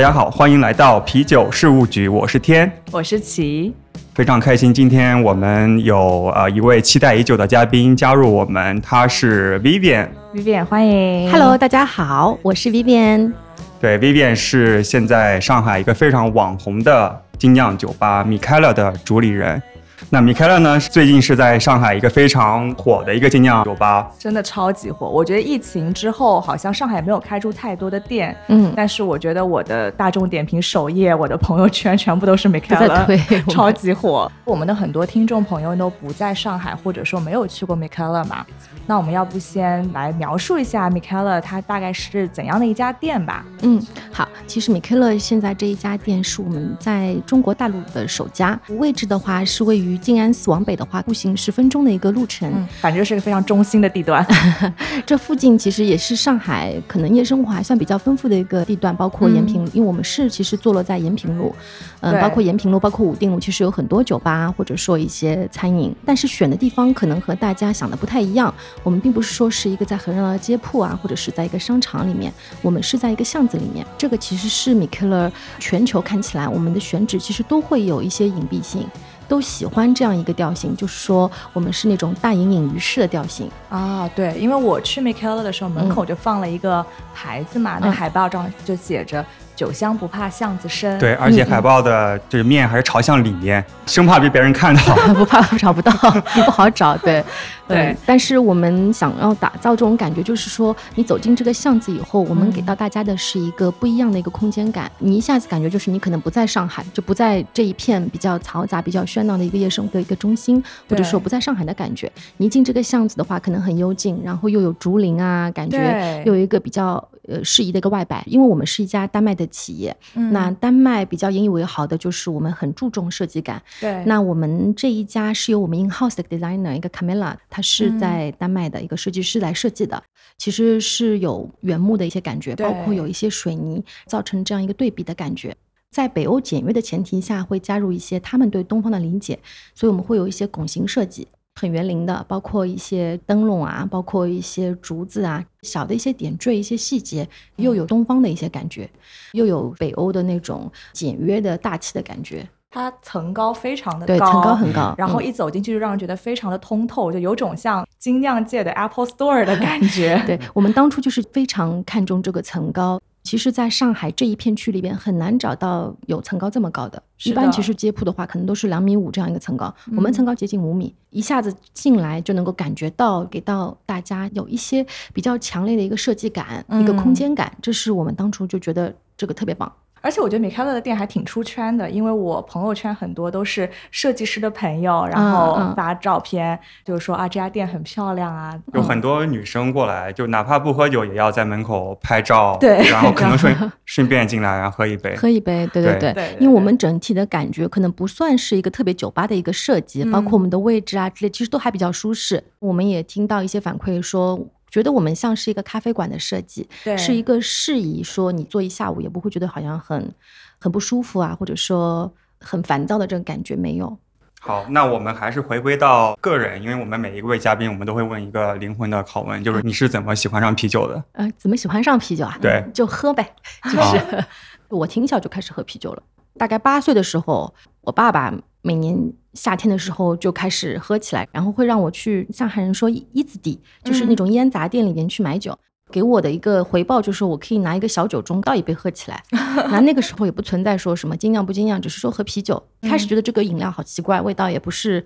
大家好，欢迎来到啤酒事务局，我是天，我是齐，非常开心，今天我们有呃一位期待已久的嘉宾加入我们，他是 Vivian，Vivian 欢迎，Hello，大家好，我是 Vivian，对，Vivian 是现在上海一个非常网红的精酿酒吧米开勒的主理人。那米开朗呢？最近是在上海一个非常火的一个精酿酒吧，真的超级火。我觉得疫情之后，好像上海没有开出太多的店，嗯，但是我觉得我的大众点评首页、我的朋友圈全部都是米开朗，超级火。我们的很多听众朋友都不在上海，或者说没有去过米开朗嘛。那我们要不先来描述一下米开勒它大概是怎样的一家店吧？嗯，好，其实米开勒现在这一家店是我们在中国大陆的首家，位置的话是位于静安寺往北的话，步行十分钟的一个路程，反正是个非常中心的地段。这附近其实也是上海可能夜生活还算比较丰富的一个地段，包括延平，因为我们是其实坐落在延平路，嗯，包括延平路，包括武定路，其实有很多酒吧或者说一些餐饮，但是选的地方可能和大家想的不太一样。我们并不是说是一个在很热闹的街铺啊，或者是在一个商场里面，我们是在一个巷子里面。这个其实是米克勒全球看起来，我们的选址其实都会有一些隐蔽性，都喜欢这样一个调性，就是说我们是那种大隐隐于市的调性啊。对，因为我去米克勒的时候，门口就放了一个牌子嘛，那海报上就写着。酒香不怕巷子深，对，而且海报的这个面还是朝向里面，生怕被别人看到，不怕找不到，不好找，对，对。但是我们想要打造这种感觉，就是说你走进这个巷子以后，我们给到大家的是一个不一样的一个空间感，你一下子感觉就是你可能不在上海，就不在这一片比较嘈杂、比较喧闹的一个夜生活的一个中心，或者说不在上海的感觉。你一进这个巷子的话，可能很幽静，然后又有竹林啊，感觉又有一个比较。呃，适宜的一个外摆，因为我们是一家丹麦的企业，那丹麦比较引以为豪的就是我们很注重设计感。对，那我们这一家是由我们 in house 的 designer 一个 Camilla，她是在丹麦的一个设计师来设计的，其实是有原木的一些感觉，包括有一些水泥，造成这样一个对比的感觉。在北欧简约的前提下，会加入一些他们对东方的理解，所以我们会有一些拱形设计。很园林的，包括一些灯笼啊，包括一些竹子啊，小的一些点缀，一些细节，又有东方的一些感觉，又有北欧的那种简约的大气的感觉。它层高非常的高，对，层高很高，然后一走进去就让人觉得非常的通透，就有种像精酿界的 Apple Store 的感觉。对我们当初就是非常看重这个层高。其实，在上海这一片区里边，很难找到有层高这么高的。一般其实街铺的话，可能都是两米五这样一个层高。我们层高接近五米，一下子进来就能够感觉到，给到大家有一些比较强烈的一个设计感，一个空间感。这是我们当初就觉得这个特别棒。而且我觉得米开勒的店还挺出圈的，因为我朋友圈很多都是设计师的朋友，然后发照片，就是说啊这家店很漂亮啊。有很多女生过来，就哪怕不喝酒，也要在门口拍照，对，然后可能顺顺便进来，然后喝一杯，喝一杯，对对对。因为我们整体的感觉可能不算是一个特别酒吧的一个设计，包括我们的位置啊之类，其实都还比较舒适。我们也听到一些反馈说。觉得我们像是一个咖啡馆的设计，是一个适宜说你坐一下午也不会觉得好像很很不舒服啊，或者说很烦躁的这种感觉没有。好，那我们还是回归到个人，因为我们每一位嘉宾，我们都会问一个灵魂的拷问，就是你是怎么喜欢上啤酒的？呃，怎么喜欢上啤酒啊？对，就喝呗，就是 我挺小就开始喝啤酒了，大概八岁的时候，我爸爸每年。夏天的时候就开始喝起来，然后会让我去上海人说一子底，就是那种烟杂店里面去买酒，给我的一个回报就是我可以拿一个小酒盅倒一杯喝起来。那那个时候也不存在说什么精酿不精酿，只是说喝啤酒。开始觉得这个饮料好奇怪，味道也不是。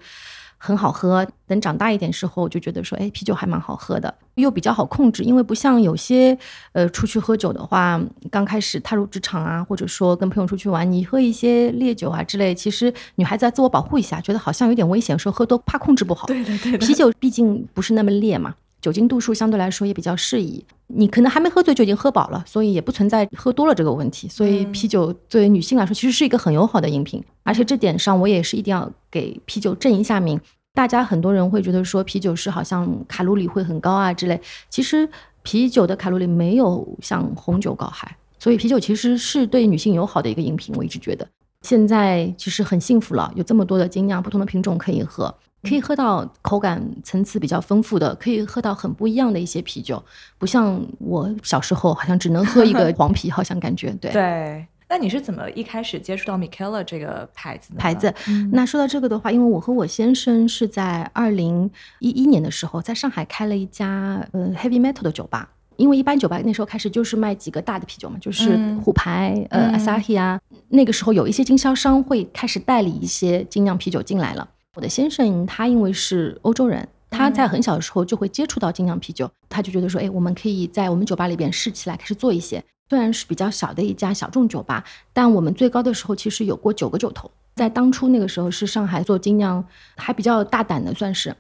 很好喝，等长大一点时候就觉得说，哎，啤酒还蛮好喝的，又比较好控制，因为不像有些，呃，出去喝酒的话，刚开始踏入职场啊，或者说跟朋友出去玩，你喝一些烈酒啊之类，其实女孩子要自我保护一下，觉得好像有点危险，说喝多怕控制不好。对对对，啤酒毕竟不是那么烈嘛。酒精度数相对来说也比较适宜，你可能还没喝醉就已经喝饱了，所以也不存在喝多了这个问题。所以啤酒作为女性来说，其实是一个很友好的饮品，而且这点上我也是一定要给啤酒正一下名。大家很多人会觉得说啤酒是好像卡路里会很高啊之类，其实啤酒的卡路里没有像红酒高还，所以啤酒其实是对女性友好的一个饮品。我一直觉得现在其实很幸福了，有这么多的精酿不同的品种可以喝。可以喝到口感层次比较丰富的，可以喝到很不一样的一些啤酒，不像我小时候好像只能喝一个 黄啤，好像感觉对。对。那你是怎么一开始接触到 Michaela 这个牌子？牌子？那说到这个的话，因为我和我先生是在二零一一年的时候在上海开了一家呃 Heavy Metal 的酒吧。因为一般酒吧那时候开始就是卖几个大的啤酒嘛，就是虎牌、呃 Asahi 啊。那个时候有一些经销商会开始代理一些精酿啤酒进来了。我的先生他因为是欧洲人，他在很小的时候就会接触到精酿啤酒，他就觉得说，哎，我们可以在我们酒吧里边试起来，开始做一些。虽然是比较小的一家小众酒吧，但我们最高的时候其实有过九个酒头。在当初那个时候是上海做精酿还比较大胆的，算是。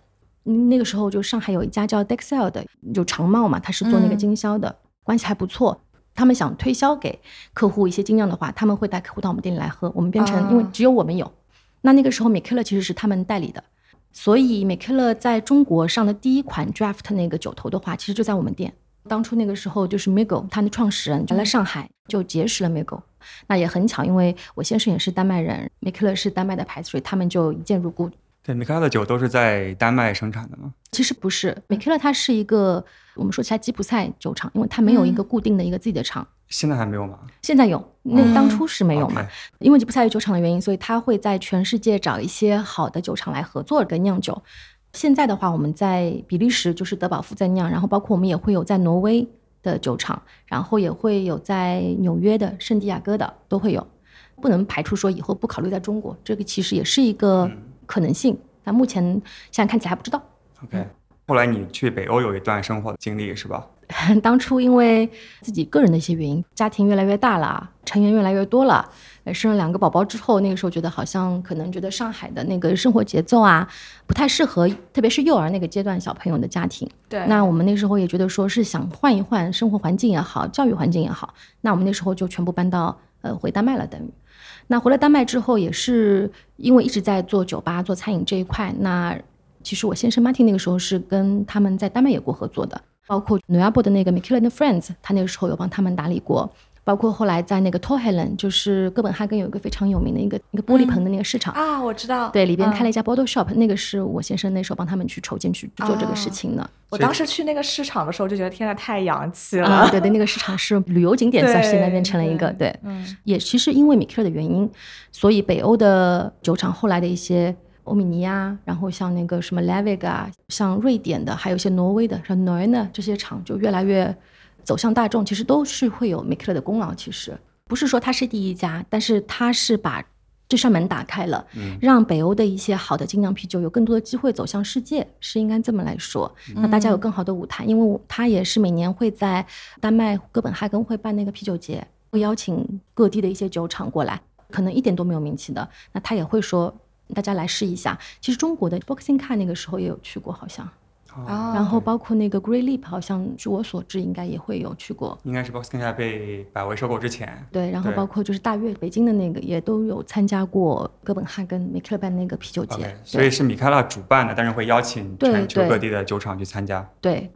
那个时候就上海有一家叫 Dexel 的，就长茂嘛，他是做那个经销的，关系还不错。他们想推销给客户一些精酿的话，他们会带客户到我们店里来喝。我们变成因为只有我们有，那那个时候 m i k e l a 其实是他们代理的，所以 m i k e l a 在中国上的第一款 Draft 那个酒头的话，其实就在我们店。当初那个时候就是 Migo，他的创始人就来上海就结识了 Migo。那也很巧，因为我先生也是丹麦人 m i k e l 是丹麦的牌子，所以他们就一见如故。对，米开勒的酒都是在丹麦生产的吗？其实不是，米开勒它是一个我们说起来吉普赛酒厂，因为它没有一个固定的一个自己的厂。现在还没有吗？现在有，那当初是没有嘛？因为吉普赛酒厂的原因，所以他会在全世界找一些好的酒厂来合作跟酿酒。现在的话，我们在比利时就是德保夫在酿，然后包括我们也会有在挪威的酒厂，然后也会有在纽约的圣地亚哥的都会有，不能排除说以后不考虑在中国，这个其实也是一个。可能性，但目前现在看起来还不知道。OK，后来你去北欧有一段生活的经历是吧？当初因为自己个人的一些原因，家庭越来越大了，成员越来越多了，生了两个宝宝之后，那个时候觉得好像可能觉得上海的那个生活节奏啊，不太适合，特别是幼儿那个阶段小朋友的家庭。对。那我们那时候也觉得说是想换一换生活环境也好，教育环境也好，那我们那时候就全部搬到呃回丹麦了，等于。那回了丹麦之后，也是因为一直在做酒吧、做餐饮这一块。那其实我先生 Martin 那个时候是跟他们在丹麦也过合作的，包括 n 亚 a 的那个 m i k e l a n Friends，他那个时候有帮他们打理过。包括后来在那个 t o h e l e n 就是哥本哈根有一个非常有名的一个一个玻璃棚的那个市场啊，我知道，对，里边开了一家 bottle shop，那个是我先生那时候帮他们去筹建去做这个事情的。我当时去那个市场的时候就觉得天呐，太洋气了。对对，那个市场是旅游景点，算是现在变成了一个对，嗯，也其实因为米克的原因，所以北欧的酒厂后来的一些欧米尼亚，然后像那个什么 Levig 啊，像瑞典的，还有一些挪威的，像 n o r n 这些厂就越来越走向大众，其实都是会有米克的功劳，其实。不是说它是第一家，但是它是把这扇门打开了，让北欧的一些好的精酿啤酒有更多的机会走向世界，是应该这么来说。那大家有更好的舞台，因为它也是每年会在丹麦哥本哈根会办那个啤酒节，会邀请各地的一些酒厂过来，可能一点都没有名气的，那他也会说大家来试一下。其实中国的 Boxing Car 那个时候也有去过，好像。然后包括那个 Great Leap，好像据我所知，应该也会有去过。应该是 Boxing Car 被百威收购之前。对，然后包括就是大悦北京的那个，也都有参加过哥本哈根米开勒办那个啤酒节。所以是米开勒主办的，但是会邀请全球各地的酒厂去参加。对。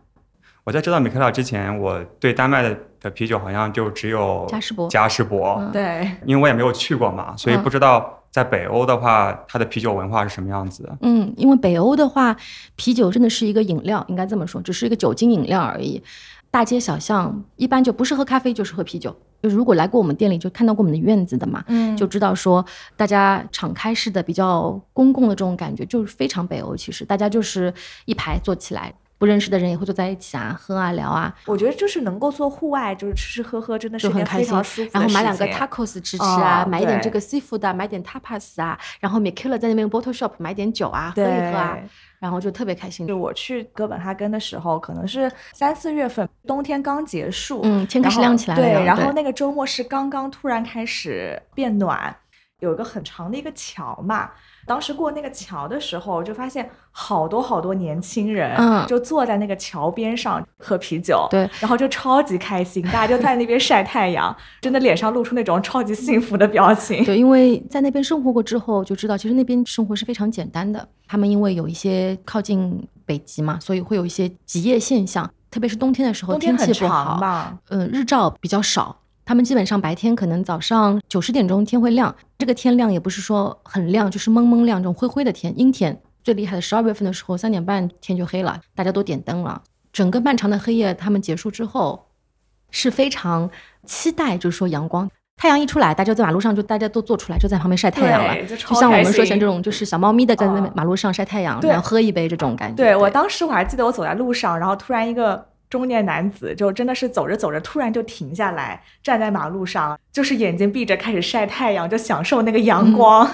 我在知道米开勒之前，我对丹麦的的啤酒好像就只有嘉士伯。嘉士伯。对。因为我也没有去过嘛，所以不知道。在北欧的话，它的啤酒文化是什么样子的？嗯，因为北欧的话，啤酒真的是一个饮料，应该这么说，只是一个酒精饮料而已。大街小巷一般就不是喝咖啡就是喝啤酒。就如果来过我们店里，就看到过我们的院子的嘛，嗯，就知道说大家敞开式的、比较公共的这种感觉，就是非常北欧。其实大家就是一排坐起来。不认识的人也会坐在一起啊，喝啊，聊啊。我觉得就是能够做户外，就是吃吃喝喝，真的是很开心。然后买两个 tacos 吃吃啊，买一点这个 seafood，买点 tapas 啊。然后 Mikela 在那边 bottle shop 买点酒啊，喝一喝啊，然后就特别开心。就我去哥本哈根的时候，可能是三四月份，冬天刚结束，嗯，天开始亮起来了。对，然后那个周末是刚刚突然开始变暖，有一个很长的一个桥嘛。当时过那个桥的时候，就发现好多好多年轻人，嗯，就坐在那个桥边上喝啤酒，对，然后就超级开心，大家就在那边晒太阳，真的脸上露出那种超级幸福的表情。对，因为在那边生活过之后，就知道其实那边生活是非常简单的。他们因为有一些靠近北极嘛，所以会有一些极夜现象，特别是冬天的时候，天气不好，嗯，日照比较少。他们基本上白天可能早上九十点钟天会亮，这个天亮也不是说很亮，就是蒙蒙亮这种灰灰的天，阴天。最厉害的十二月份的时候，三点半天就黑了，大家都点灯了。整个漫长的黑夜他们结束之后，是非常期待，就是说阳光。太阳一出来，大家在马路上就大家都坐出来，就在旁边晒太阳了。就像我们说像这种，就是小猫咪的在那马路上晒太阳，然后喝一杯这种感觉。对我当时我还记得我走在路上，然后突然一个中年男子就真的是走着走着，突然就停下来，站在马路上，就是眼睛闭着开始晒太阳，就享受那个阳光。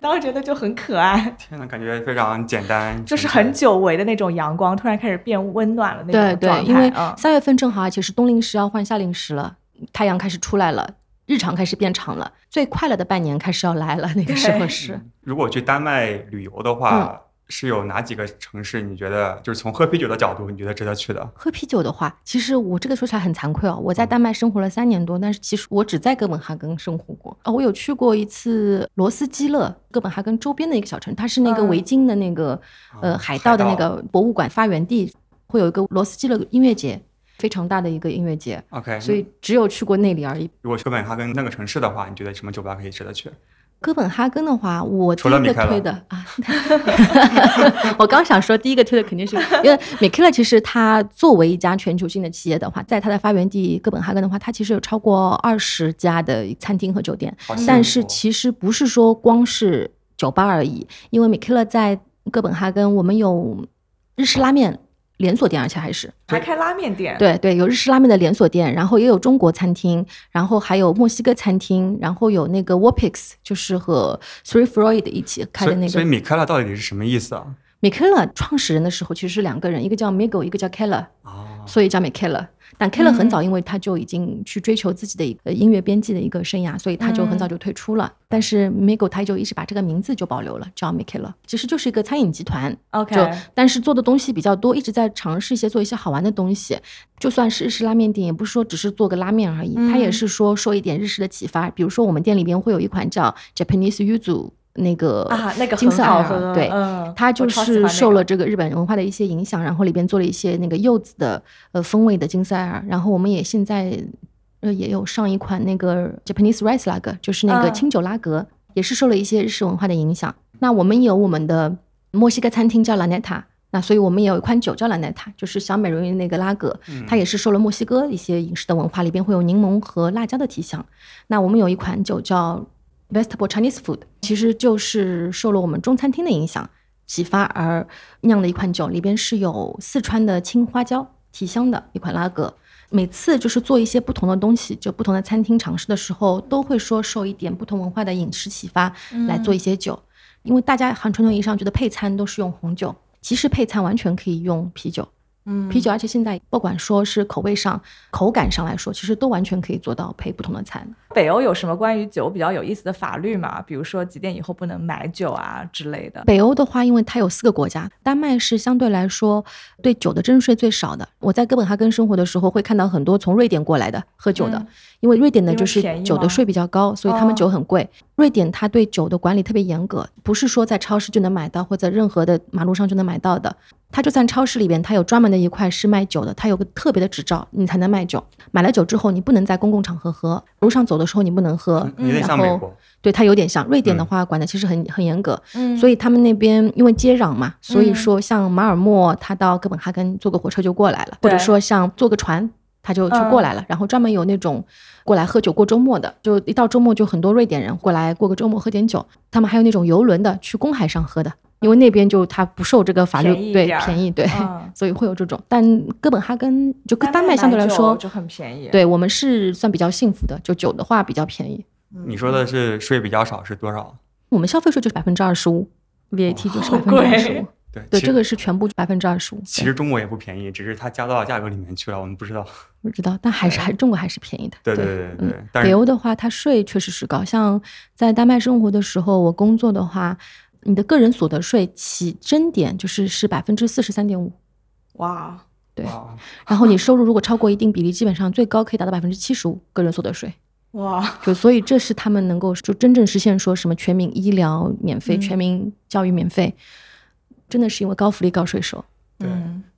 当时觉得就很可爱。天呐，感觉非常简单，就是很久违的那种阳光，突然开始变温暖了那种状态。对对，因为三月份正好，其实冬令时要换夏令时了，太阳开始出来了。日常开始变长了，最快乐的半年开始要来了，那个时候是。如果去丹麦旅游的话，是有哪几个城市？你觉得就是从喝啤酒的角度，你觉得值得去的？喝啤酒的话，其实我这个说起来很惭愧哦，我在丹麦生活了三年多，但是其实我只在哥本哈根生活过。哦，我有去过一次罗斯基勒，哥本哈根周边的一个小城，它是那个维京的那个呃海盗的那个博物馆发源地，会有一个罗斯基勒音乐节。非常大的一个音乐节，OK，所以只有去过那里而已。如果哥本哈根那个城市的话，你觉得什么酒吧可以值得去？哥本哈根的话，我第一个推的啊，我刚想说第一个推的肯定是因为米开勒，其实它作为一家全球性的企业的话，在它的发源地哥本哈根的话，它其实有超过二十家的餐厅和酒店，但是其实不是说光是酒吧而已，因为米开勒在哥本哈根，我们有日式拉面。连锁店，而且还是还开拉面店。对对，有日式拉面的连锁店，然后也有中国餐厅，然后还有墨西哥餐厅，然后有那个 Warpix，就是和 Three Freud 一起开的那个。所以米开拉到底是什么意思啊？米开勒创始人的时候其实是两个人，一个叫 Miguel，一个叫 Keller，所以叫 Mikela。但 Keller 很早，因为他就已经去追求自己的一个音乐编辑的一个生涯，所以他就很早就退出了。但是 Miguel 他就一直把这个名字就保留了，叫 m i k e l a 其实就是一个餐饮集团。OK，就但是做的东西比较多，一直在尝试一些做一些好玩的东西。就算是日式拉面店，也不是说只是做个拉面而已，他也是说受一点日式的启发。比如说我们店里边会有一款叫 Japanese Yuzu。那个啊，那个金色好喝，对，它就是受了这个日本文化的一些影响，然后里边做了一些那个柚子的呃风味的金塞尔，然后我们也现在呃也有上一款那个 Japanese Rice 拉格，就是那个清酒拉格，也是受了一些日式文化的影响。那我们有我们的墨西哥餐厅叫 La Neta，那所以我们也有一款酒叫 La Neta，就是小美人鱼那个拉格，它也是受了墨西哥一些饮食的文化，里边会有柠檬和辣椒的提香。那我们有一款酒叫。Vegetable Chinese food 其实就是受了我们中餐厅的影响启发而酿的一款酒，里边是有四川的青花椒提香的一款拉格。每次就是做一些不同的东西，就不同的餐厅尝试的时候，都会说受一点不同文化的饮食启发来做一些酒。因为大家很传统意义上觉得配餐都是用红酒，其实配餐完全可以用啤酒。嗯，啤酒，而且现在不管说是口味上、口感上来说，其实都完全可以做到配不同的餐。北欧有什么关于酒比较有意思的法律吗？比如说几点以后不能买酒啊之类的。北欧的话，因为它有四个国家，丹麦是相对来说对酒的征税最少的。我在哥本哈根生活的时候，会看到很多从瑞典过来的喝酒的，因为瑞典的就是酒的税比较高，所以他们酒很贵。瑞典它对酒的管理特别严格，不是说在超市就能买到，或者任何的马路上就能买到的。它就算超市里边，它有专门的一块是卖酒的，它有个特别的执照，你才能卖酒。买了酒之后，你不能在公共场合喝，路上走的时候你不能喝。然后，对它有点像瑞典的话，管的其实很很严格。嗯，所以他们那边因为接壤嘛，所以说像马尔默他到哥本哈根坐个火车就过来了，或者说像坐个船他就就过来了。然后专门有那种过来喝酒过周末的，就一到周末就很多瑞典人过来过个周末喝点酒。他们还有那种游轮的去公海上喝的。因为那边就它不受这个法律对便宜对，所以会有这种。但哥本哈根就跟丹麦相对来说就很便宜。对我们是算比较幸福的，就酒的话比较便宜。你说的是税比较少是多少？我们消费税就是百分之二十五，VAT 就是百分之二十五。对对，这个是全部百分之二十五。其实中国也不便宜，只是它加到价格里面去了，我们不知道。不知道，但还是还中国还是便宜的。对对对对对。北欧的话，它税确实是高。像在丹麦生活的时候，我工作的话。你的个人所得税起征点就是是百分之四十三点五，哇，对，然后你收入如果超过一定比例，基本上最高可以达到百分之七十五个人所得税，哇，就所以这是他们能够就真正实现说什么全民医疗免费、全民教育免费，真的是因为高福利高税收。对，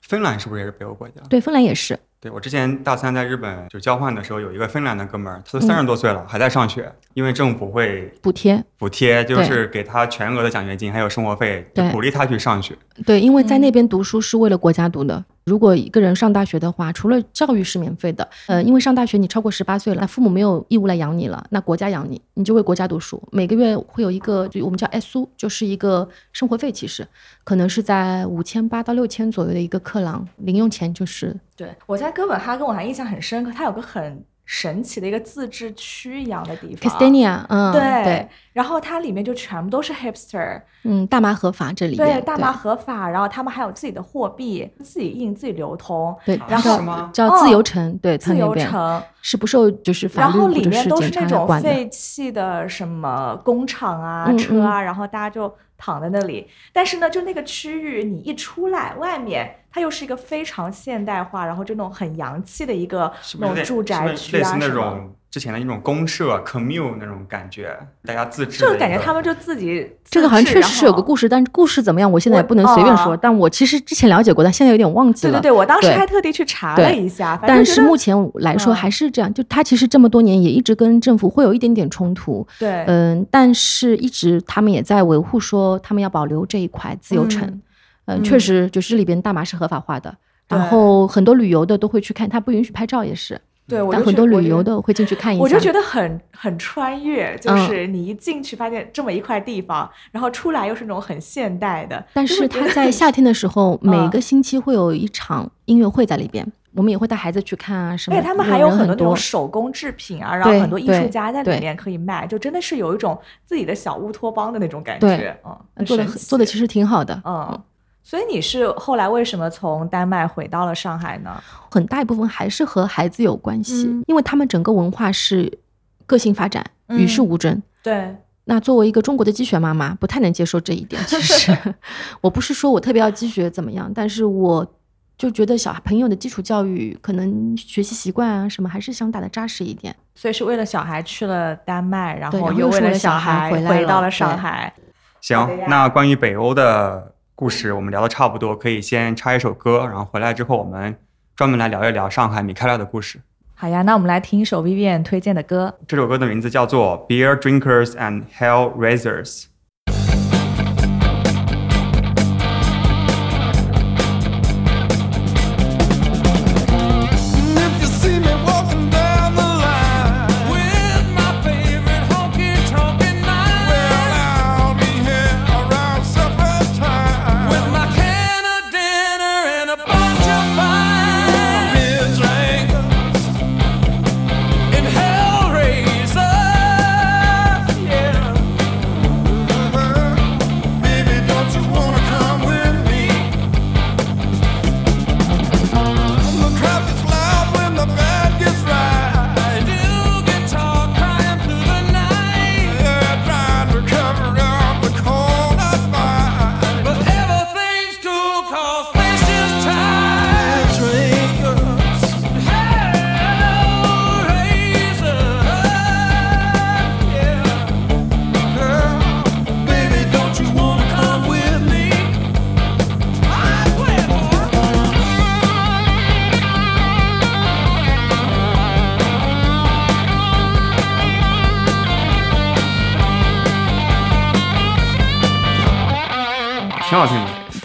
芬兰是不是也是北欧国家？对，芬兰也是。对我之前大三在日本就交换的时候，有一个芬兰的哥们儿，他都三十多岁了，还在上学，因为政府会补贴，补贴就是给他全额的奖学金，还有生活费，就鼓励他去上学。对，因为在那边读书是为了国家读的，如果一个人上大学的话，除了教育是免费的，呃，因为上大学你超过十八岁了，那父母没有义务来养你了，那国家养你，你就为国家读书，每个月会有一个，就我们叫 S 苏，就是一个生活费，其实可能是在五千八到六千左右的一个克朗，零用钱就是。对，我在哥本哈根我还印象很深刻，它有个很。神奇的一个自治区一样的地方，Castania，嗯，对对，然后它里面就全部都是 hipster，嗯，大麻合法这里对，大麻合法，然后他们还有自己的货币，自己印自己流通，对，然后叫自由城，对，自由城是不受就是法律然后里面都是那种废弃的什么工厂啊、车啊，然后大家就。躺在那里，但是呢，就那个区域，你一出来，外面它又是一个非常现代化，然后就那种很洋气的一个那种住宅区啊，那种之前的那种公社 commune 那种感觉，大家自治。就感觉他们就自己这个好像确实是有个故事，但是故事怎么样，我现在也不能随便说。但我其实之前了解过，但现在有点忘记了。对对对，我当时还特地去查了一下。但是目前来说还是这样，就他其实这么多年也一直跟政府会有一点点冲突。对，嗯，但是一直他们也在维护说他们要保留。这一块自由城，嗯，确实就是里边大麻是合法化的，然后很多旅游的都会去看，他不允许拍照也是，对，但很多旅游的会进去看一下，我就觉得很很穿越，就是你一进去发现这么一块地方，然后出来又是那种很现代的，但是它在夏天的时候，每个星期会有一场音乐会在里边。我们也会带孩子去看啊，什么？对，他们还有很多那种手工制品啊，然后很多艺术家在里面可以卖，就真的是有一种自己的小乌托邦的那种感觉，嗯，做的做的其实挺好的，嗯。所以你是后来为什么从丹麦回到了上海呢？很大一部分还是和孩子有关系，因为他们整个文化是个性发展，与世无争。对。那作为一个中国的积雪妈妈，不太能接受这一点。其实，我不是说我特别要积雪怎么样，但是我。就觉得小朋友的基础教育可能学习习惯啊什么还是想打的扎实一点，所以是为了小孩去了丹麦，然后又为了小孩回到了上海。行，那关于北欧的故事我们聊的差不多，可以先插一首歌，然后回来之后我们专门来聊一聊上海米开朗的故事。好呀，那我们来听一首 Vivian 推荐的歌，这首歌的名字叫做《Beer Drinkers and Hell Raisers》。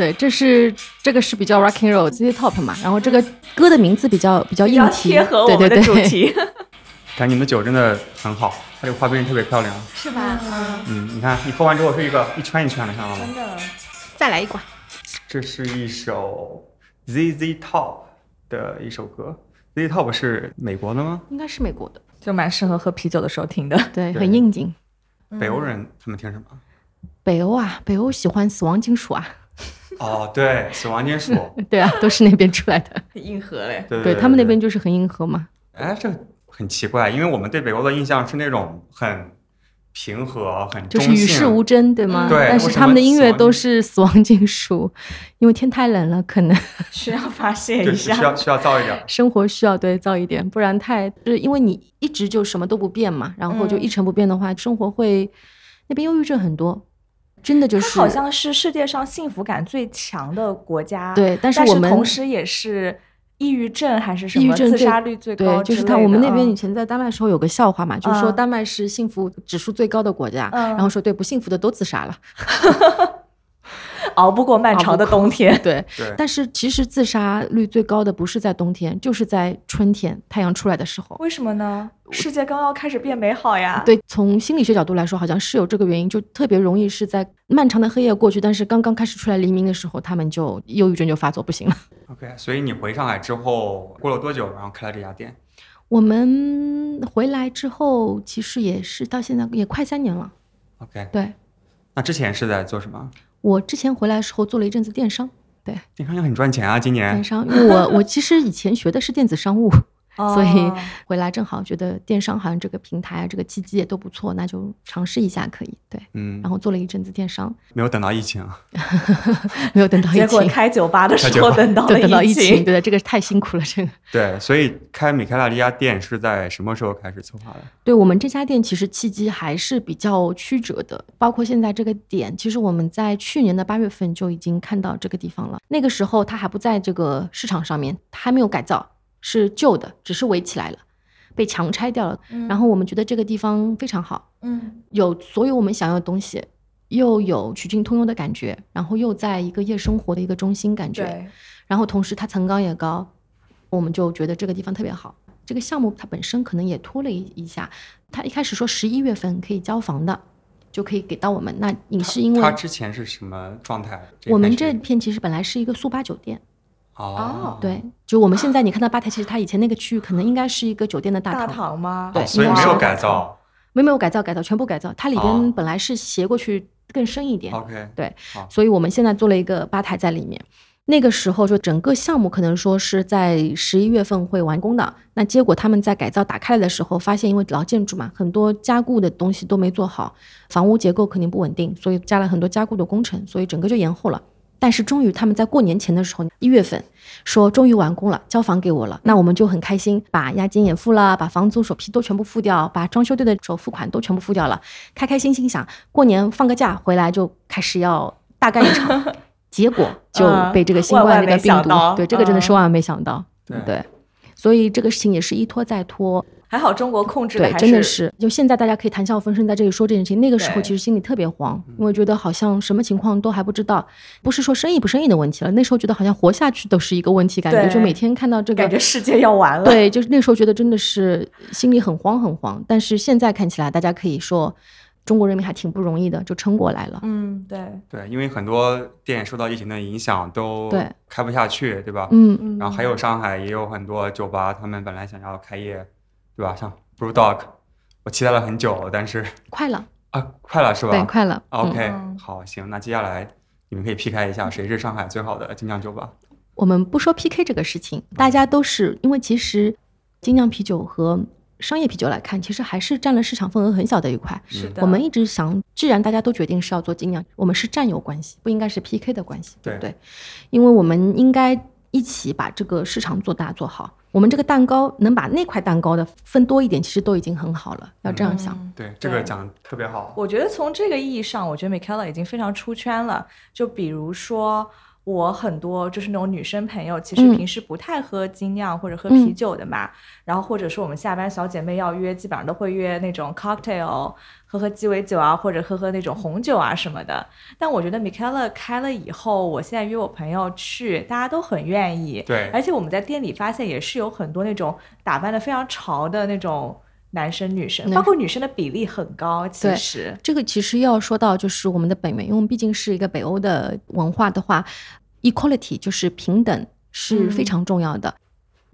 对，这是这个是比较 rocking roll Z top 嘛，然后这个歌的名字比较比较硬气，贴合我们的主题。看你们的酒真的很好，它这个花边特别漂亮，是吧？嗯，你看你喝完之后是一个一圈一圈的，看到吗？真的。再来一管。这是一首 ZZ Top 的一首歌，ZZ Top 是美国的吗？应该是美国的，就蛮适合喝啤酒的时候听的，对，很应景。北欧人他们听什么？北欧啊，北欧喜欢死亡金属啊。哦，对，死亡金属，对啊，都是那边出来的，很硬核嘞。对他们那边就是很硬核嘛。哎，这很奇怪，因为我们对北欧的印象是那种很平和、很就是与世无争，对吗？对。但是他们的音乐都是死亡金属，因为天太冷了，可能需要发泄一下，需要需要燥一点。生活需要对燥一点，不然太就是因为你一直就什么都不变嘛，然后就一成不变的话，生活会那边忧郁症很多。真的就是，它好像是世界上幸福感最强的国家，对，但是我们同时也是抑郁症还是什么自杀率最高？对，就是他。我们那边以前在丹麦时候有个笑话嘛，就是说丹麦是幸福指数最高的国家，然后说对不幸福的都自杀了。熬不过漫长的冬天。对 对。但是其实自杀率最高的不是在冬天，就是在春天太阳出来的时候。为什么呢？世界刚刚开始变美好呀。对，从心理学角度来说，好像是有这个原因，就特别容易是在漫长的黑夜过去，但是刚刚开始出来黎明的时候，他们就忧郁症就发作不行了。OK，所以你回上海之后过了多久，然后开了这家店？我们回来之后，其实也是到现在也快三年了。OK，对。那之前是在做什么？我之前回来的时候做了一阵子电商，对。电商也很赚钱啊，今年。电商，因为我我其实以前学的是电子商务。所以回来正好觉得电商好像这个平台啊，这个契机也都不错，那就尝试一下可以。对，嗯，然后做了一阵子电商，没有等到疫情，没有等到疫情。结果开酒吧的时候等到了 疫情，对的，这个太辛苦了，这个。对，所以开米开朗这家店是在什么时候开始策划的？对我们这家店其实契机还是比较曲折的，包括现在这个点，其实我们在去年的八月份就已经看到这个地方了，那个时候它还不在这个市场上面，它还没有改造。是旧的，只是围起来了，被强拆掉了。然后我们觉得这个地方非常好，嗯，有所有我们想要的东西，又有曲径通幽的感觉，然后又在一个夜生活的一个中心感觉。然后同时它层高也高，我们就觉得这个地方特别好。这个项目它本身可能也拖了一一下，它一开始说十一月份可以交房的，就可以给到我们。那你是因为它之前是什么状态？我们这片其实本来是一个速八酒店。哦，对，就我们现在你看到吧台，其实它以前那个区域可能应该是一个酒店的大堂吗？对，所以没有改造，没没有改造，改造全部改造。它里边本来是斜过去更深一点。OK，对，所以我们现在做了一个吧台在里面。那个时候就整个项目可能说是在十一月份会完工的，那结果他们在改造打开来的时候，发现因为老建筑嘛，很多加固的东西都没做好，房屋结构肯定不稳定，所以加了很多加固的工程，所以整个就延后了。但是终于他们在过年前的时候，一月份说终于完工了，交房给我了，那我们就很开心，把押金也付了，把房租首批都全部付掉，把装修队的首付款都全部付掉了，开开心心想过年放个假回来就开始要大干一场，结果就被这个新冠那个病毒，对这个真的是万万没想到，对，所以这个事情也是一拖再拖。还好中国控制对，真的是。就现在大家可以谈笑风生，在这里说这件事情。那个时候其实心里特别慌，因为觉得好像什么情况都还不知道，不是说生意不生意的问题了。那时候觉得好像活下去都是一个问题，感觉就每天看到这个，感觉世界要完了。对，就是那时候觉得真的是心里很慌很慌。但是现在看起来，大家可以说中国人民还挺不容易的，就撑过来了。嗯，对对，因为很多店受到疫情的影响都开不下去，对吧？嗯嗯。然后还有上海也有很多酒吧，他们本来想要开业。对吧？像 Blue Dog，我期待了很久，但是 快了啊，快了是吧？对，快了。OK，好，行，那接下来你们可以 PK 一下，谁是上海最好的精酿酒吧？我们不说 PK 这个事情，大家都是因为其实精酿啤酒和商业啤酒来看，其实还是占了市场份额很小的一块。是的。我们一直想，既然大家都决定是要做精酿，我们是战友关系，不应该是 PK 的关系，对不对？因为我们应该一起把这个市场做大做好。我们这个蛋糕能把那块蛋糕的分多一点，其实都已经很好了。要这样想，对这个讲特别好。我觉得从这个意义上，我觉得 Michaela 已经非常出圈了。就比如说。我很多就是那种女生朋友，其实平时不太喝精酿或者喝啤酒的嘛。然后或者说我们下班小姐妹要约，基本上都会约那种 cocktail，喝喝鸡尾酒啊，或者喝喝那种红酒啊什么的。但我觉得 Michaela 开了以后，我现在约我朋友去，大家都很愿意。对，而且我们在店里发现也是有很多那种打扮的非常潮的那种。男生女生，包括女生的比例很高。其实这个其实要说到就是我们的北美，因为我们毕竟是一个北欧的文化的话，equality 就是平等是非常重要的。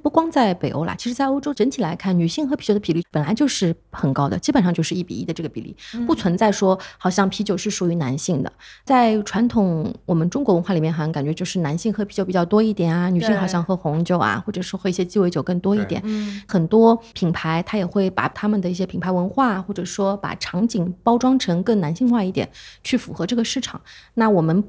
不光在北欧啦，其实在欧洲整体来看，女性喝啤酒的比例本来就是很高的，基本上就是一比一的这个比例，不存在说好像啤酒是属于男性的。在传统我们中国文化里面，好像感觉就是男性喝啤酒比较多一点啊，女性好像喝红酒啊，或者说喝一些鸡尾酒更多一点。很多品牌它也会把他们的一些品牌文化，或者说把场景包装成更男性化一点，去符合这个市场。那我们。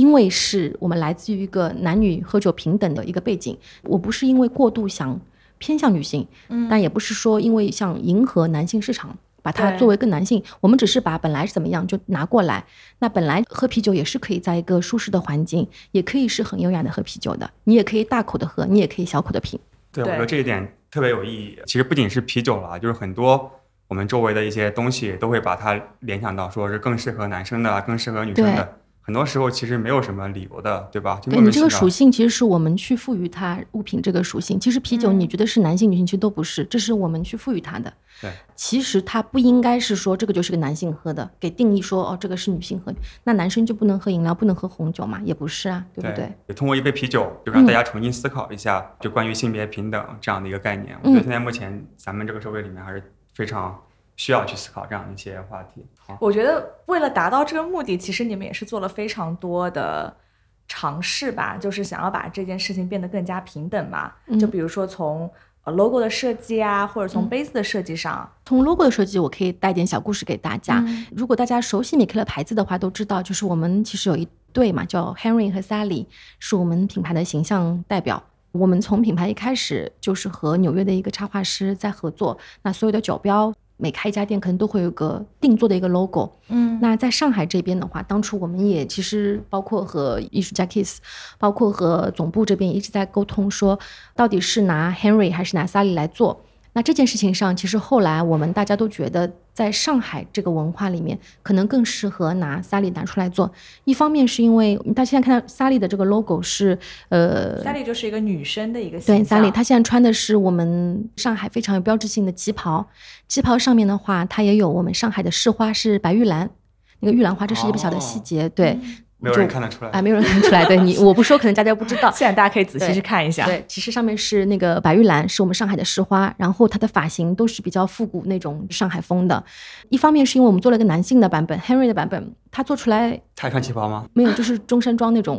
因为是我们来自于一个男女喝酒平等的一个背景，我不是因为过度想偏向女性，嗯，但也不是说因为想迎合男性市场，把它作为更男性，我们只是把本来是怎么样就拿过来。那本来喝啤酒也是可以在一个舒适的环境，也可以是很优雅的喝啤酒的，你也可以大口的喝，你也可以小口的品。对，我觉得这一点特别有意义。其实不仅是啤酒了，就是很多我们周围的一些东西都会把它联想到，说是更适合男生的，更适合女生的。很多时候其实没有什么理由的，对吧？对你这个属性其实是我们去赋予它物品这个属性。其实啤酒你觉得是男性女性其实都不是，这是我们去赋予它的。对，其实它不应该是说这个就是个男性喝的，给定义说哦这个是女性喝，那男生就不能喝饮料，不能喝红酒嘛？也不是啊，对不对？通过一杯啤酒，就让大家重新思考一下，就关于性别平等这样的一个概念。我觉得现在目前咱们这个社会里面还是非常。需要去思考这样的一些话题。我觉得为了达到这个目的，其实你们也是做了非常多的尝试吧，就是想要把这件事情变得更加平等嘛。就比如说从 logo 的设计啊，或者从杯子的设计上。从 logo 的设计，我可以带点小故事给大家。如果大家熟悉米克勒牌子的话，都知道，就是我们其实有一对嘛，叫 Henry 和 Sally，是我们品牌的形象代表。我们从品牌一开始就是和纽约的一个插画师在合作，那所有的酒标。每开一家店，可能都会有个定做的一个 logo。嗯，那在上海这边的话，当初我们也其实包括和艺术家 Kiss，包括和总部这边一直在沟通，说到底是拿 Henry 还是拿 Sally 来做。那这件事情上，其实后来我们大家都觉得。在上海这个文化里面，可能更适合拿萨莉拿出来做。一方面是因为大家现在看到萨莉的这个 logo 是，呃，萨莉就是一个女生的一个对，萨莉她现在穿的是我们上海非常有标志性的旗袍，旗袍上面的话，它也有我们上海的市花是白玉兰，那个玉兰花，这是一个小的细节，对。没有人看得出来，哎，没有人看得出来。对你，我不说，可能大家不知道。现在大家可以仔细去看一下。对，其实上面是那个白玉兰，是我们上海的市花。然后它的发型都是比较复古那种上海风的。一方面是因为我们做了一个男性的版本，Henry 的版本，他做出来。他穿旗袍吗？没有，就是中山装那种，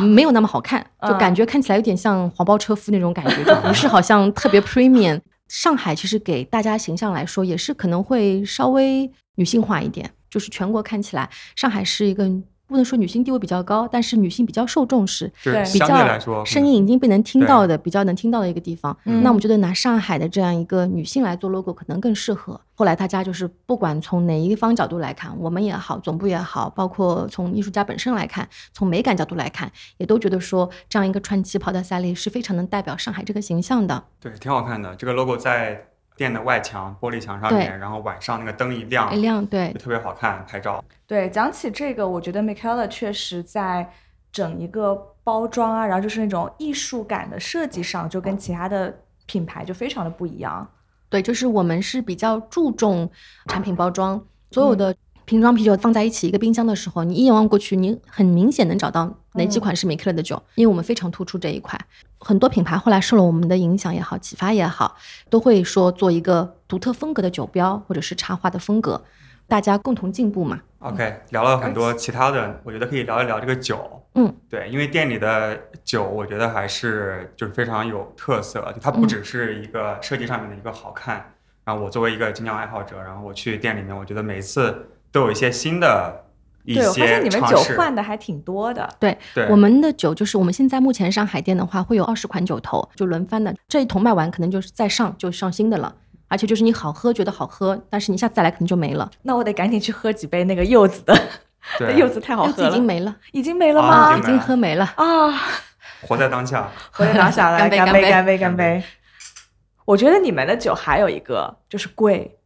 没有那么好看，就感觉看起来有点像黄包车夫那种感觉，就不是好像特别 premium。上海其实给大家形象来说，也是可能会稍微女性化一点，就是全国看起来，上海是一个。不能说女性地位比较高，但是女性比较受重视，对比较声音已经被能听到的，比较能听到的一个地方。那我们觉得拿上海的这样一个女性来做 logo 可能更适合。后来大家就是不管从哪一方角度来看，我们也好，总部也好，包括从艺术家本身来看，从美感角度来看，也都觉得说这样一个穿旗袍的赛丽是非常能代表上海这个形象的。对，挺好看的。这个 logo 在。店的外墙玻璃墙上面，然后晚上那个灯一亮，一亮，对，就特别好看，拍照。对，讲起这个，我觉得 Michaela 确实在整一个包装啊，然后就是那种艺术感的设计上，就跟其他的品牌就非常的不一样。对，就是我们是比较注重产品包装，所有的。瓶装啤酒放在一起一个冰箱的时候，你一眼望过去，你很明显能找到哪几款是美克勒的酒，因为我们非常突出这一块。很多品牌后来受了我们的影响也好，启发也好，都会说做一个独特风格的酒标或者是插画的风格，大家共同进步嘛。OK，聊了很多其他的，我觉得可以聊一聊这个酒。嗯，对，因为店里的酒，我觉得还是就是非常有特色，它不只是一个设计上面的一个好看。然后我作为一个精酿爱好者，然后我去店里面，我觉得每次。都有一些新的对，我发现你们酒换的还挺多的。对，我们的酒就是我们现在目前上海店的话，会有二十款酒头，就轮番的。这一桶卖完，可能就是再上就上新的了。而且就是你好喝，觉得好喝，但是你下次再来可能就没了。那我得赶紧去喝几杯那个柚子的，柚子太好喝了。已经没了，已经没了吗？已经喝没了啊！活在当下，活在当下，来干杯，干杯，干杯！我觉得你们的酒还有一个就是贵。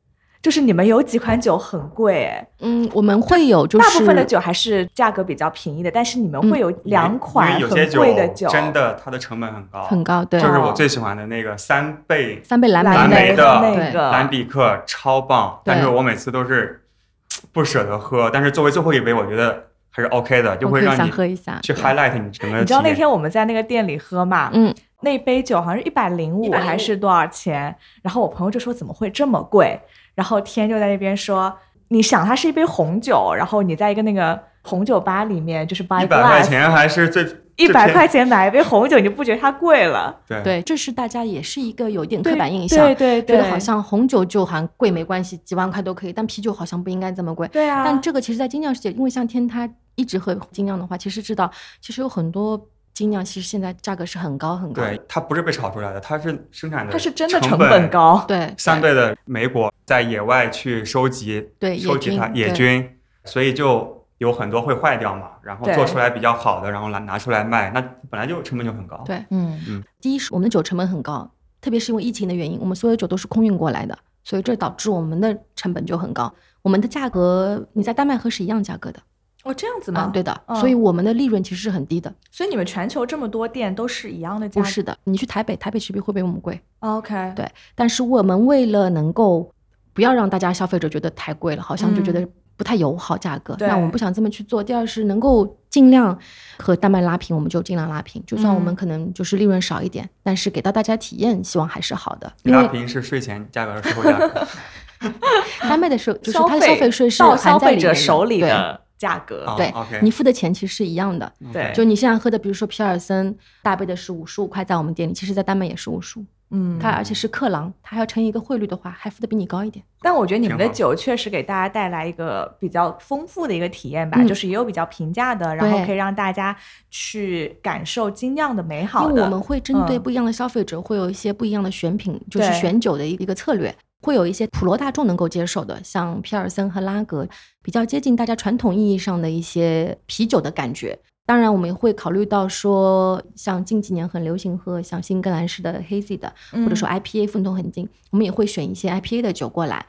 就是你们有几款酒很贵，嗯，我们会有，就是大部分的酒还是价格比较便宜的，但是你们会有两款很贵的酒，真的它的成本很高，很高，对，就是我最喜欢的那个三倍三倍蓝莓的那个。蓝比克超棒，但是我每次都是 不舍得喝，但是作为最后一杯，我觉得还是 OK 的，就会让你喝一下，去 highlight 你整个。你知道那天我们在那个店里喝嘛，嗯，那杯酒好像是一百零五还是多少钱？然后我朋友就说怎么会这么贵？然后天就在那边说：“你想，它是一杯红酒，然后你在一个那个红酒吧里面，就是 buy 一百块钱还是最一百块钱买一杯红酒，你就不觉得它贵了？对对，这是大家也是一个有点刻板印象，对对对，觉得好像红酒就含贵没关系，几万块都可以，但啤酒好像不应该这么贵。对啊，但这个其实，在精酿世界，因为像天他一直喝精酿的话，其实知道其实有很多。”精酿其实现在价格是很高很高，对，它不是被炒出来的，它是生产的，它是真的成本高，对，三倍的美果在野外去收集，对，收集它野菌，所以就有很多会坏掉嘛，然后做出来比较好的，然后拿拿出来卖，那本来就成本就很高，对，嗯嗯，第一是我们的酒成本很高，特别是因为疫情的原因，我们所有酒都是空运过来的，所以这导致我们的成本就很高，我们的价格你在丹麦喝是一样价格的。哦，这样子吗？对的，所以我们的利润其实是很低的。所以你们全球这么多店都是一样的价？不是的，你去台北，台北其实会比我们贵。OK，对。但是我们为了能够不要让大家消费者觉得太贵了，好像就觉得不太友好价格，那我们不想这么去做。第二是能够尽量和丹麦拉平，我们就尽量拉平，就算我们可能就是利润少一点，但是给到大家体验，希望还是好的。拉平是税前价格，是后价格。丹麦的税就是它的消费税是到消费者手里的价格，对，你付的钱其实是一样的。对，就你现在喝的，比如说皮尔森大杯的是五十五块，在我们店里，其实，在丹麦也是五十五。嗯，它而且是克朗，它还要乘以一个汇率的话，还付的比你高一点。但我觉得你们的酒确实给大家带来一个比较丰富的一个体验吧，就是也有比较平价的，然后可以让大家去感受精酿的美好。因为我们会针对不一样的消费者，会有一些不一样的选品，就是选酒的一个策略。会有一些普罗大众能够接受的，像皮尔森和拉格，比较接近大家传统意义上的一些啤酒的感觉。当然，我们也会考虑到说，像近几年很流行喝像新英格兰式的 hazy 的，或者说 IPA 风头很劲，我们也会选一些 IPA 的酒过来。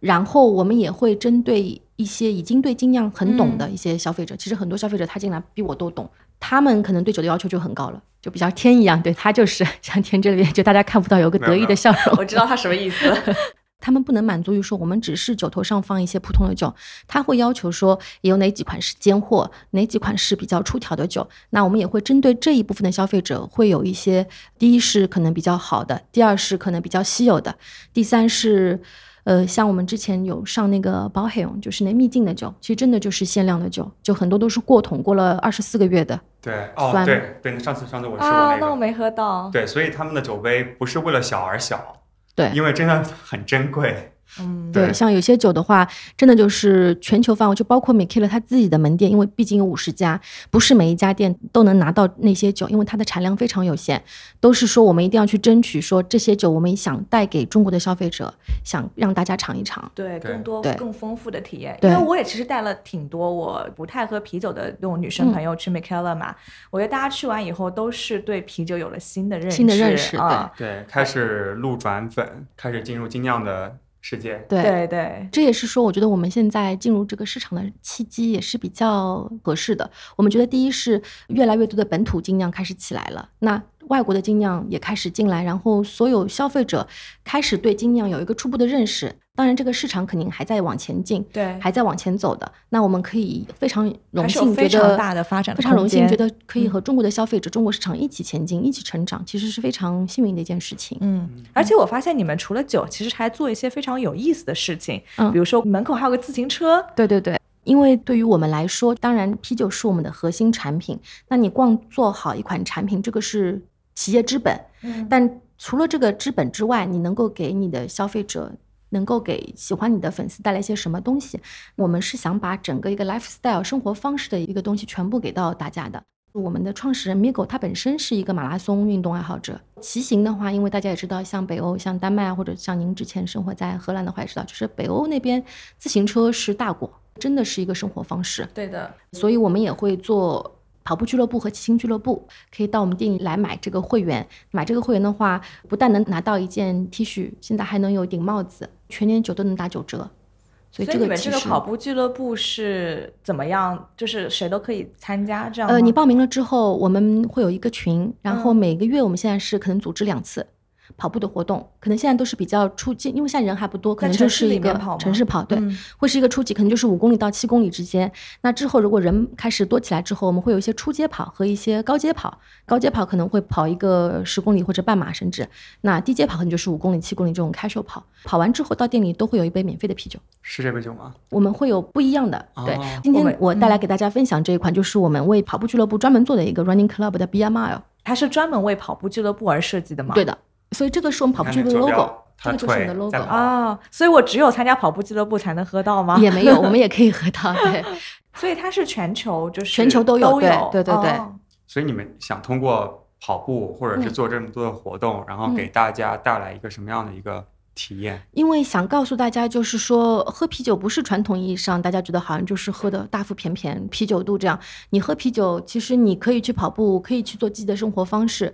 然后我们也会针对一些已经对精酿很懂的一些消费者，其实很多消费者他进来比我都懂，他们可能对酒的要求就很高了。就比较天一样，对他就是 像天这边，就大家看不到有个得意的笑容。我知道他什么意思。他们不能满足于说我们只是酒头上放一些普通的酒，他会要求说有哪几款是尖货，哪几款是比较出挑的酒。那我们也会针对这一部分的消费者，会有一些第一是可能比较好的，第二是可能比较稀有的，第三是。呃，像我们之前有上那个包黑勇，就是那秘境的酒，其实真的就是限量的酒，就很多都是过桶过了二十四个月的。对，哦，对对，上次上次我说过那个，那我没喝到。对，所以他们的酒杯不是为了小而小，对，因为真的很珍贵。嗯，对，像有些酒的话，真的就是全球范围，就包括 Mikela 他自己的门店，因为毕竟有五十家，不是每一家店都能拿到那些酒，因为它的产量非常有限。都是说我们一定要去争取，说这些酒我们想带给中国的消费者，想让大家尝一尝，对，更多更丰富的体验。因为我也其实带了挺多我不太喝啤酒的那种女生朋友去 Mikela 嘛，我觉得大家去完以后都是对啤酒有了新的认识，新的认识，对，开始路转粉，开始进入精酿的。世界对对对，这也是说，我觉得我们现在进入这个市场的契机也是比较合适的。我们觉得，第一是越来越多的本土精酿开始起来了，那。外国的精酿也开始进来，然后所有消费者开始对精酿有一个初步的认识。当然，这个市场肯定还在往前进，对，还在往前走的。那我们可以非常荣幸，觉得非常大的发展，非常荣幸，觉得可以和中国的消费者、中国市场一起前进，一起成长，其实是非常幸运的一件事情。嗯，而且我发现你们除了酒，其实还做一些非常有意思的事情，嗯，比如说门口还有个自行车，对对对。因为对于我们来说，当然啤酒是我们的核心产品，那你光做好一款产品，这个是。企业之本，嗯但除了这个之本之外，你能够给你的消费者，能够给喜欢你的粉丝带来一些什么东西？我们是想把整个一个 lifestyle 生活方式的一个东西全部给到大家的。我们的创始人 Migo 他本身是一个马拉松运动爱好者，骑行的话，因为大家也知道，像北欧、像丹麦啊或者像您之前生活在荷兰的话，也知道，就是北欧那边自行车是大国，真的是一个生活方式。对的，所以我们也会做。跑步俱乐部和骑行俱乐部可以到我们店里来买这个会员。买这个会员的话，不但能拿到一件 T 恤，现在还能有一顶帽子，全年酒都能打九折。所以这个你们这个跑步俱乐部是怎么样？就是谁都可以参加这样？呃，你报名了之后，我们会有一个群，然后每个月我们现在是可能组织两次。跑步的活动可能现在都是比较初级，因为现在人还不多，可能就是一个城市跑，对，会是一个初级，可能就是五公里到七公里之间。那之后如果人开始多起来之后，我们会有一些初阶跑和一些高阶跑。高阶跑可能会跑一个十公里或者半马，甚至那低阶跑可能就是五公里、七公里这种 casual 跑。跑完之后到店里都会有一杯免费的啤酒，是这杯酒吗？我们会有不一样的。对，今天我带来给大家分享这一款，就是我们为跑步俱乐部专门做的一个 running club 的 Be a Mile，它是专门为跑步俱乐部而设计的吗？对的。所以这个是我们跑步俱乐部的 logo，这个就是我们的 logo 啊。所以我只有参加跑步俱乐部才能喝到吗？也没有，我们也可以喝到。对，所以它是全球，就是全球都有，对对对对。所以你们想通过跑步或者是做这么多的活动，然后给大家带来一个什么样的一个体验？因为想告诉大家，就是说喝啤酒不是传统意义上大家觉得好像就是喝的大腹便便、啤酒肚这样。你喝啤酒，其实你可以去跑步，可以去做自己的生活方式。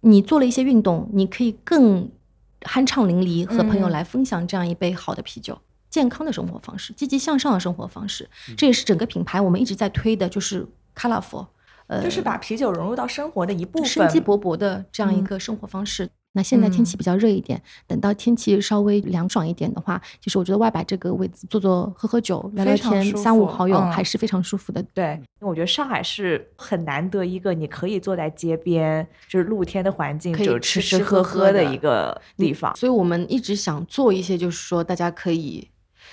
你做了一些运动，你可以更酣畅淋漓，和朋友来分享这样一杯好的啤酒。健康的生活方式，积极向上的生活方式。这也是整个品牌我们一直在推的，就是 colorful，呃，就是把啤酒融入到生活的一部分，生机勃勃的这样一个生活方式。那现在天气比较热一点，等到天气稍微凉爽一点的话，其实我觉得外摆这个位置坐坐喝喝酒聊聊天，三五好友还是非常舒服的。对，因为我觉得上海是很难得一个你可以坐在街边，就是露天的环境，可以吃吃喝喝的一个地方。所以我们一直想做一些，就是说大家可以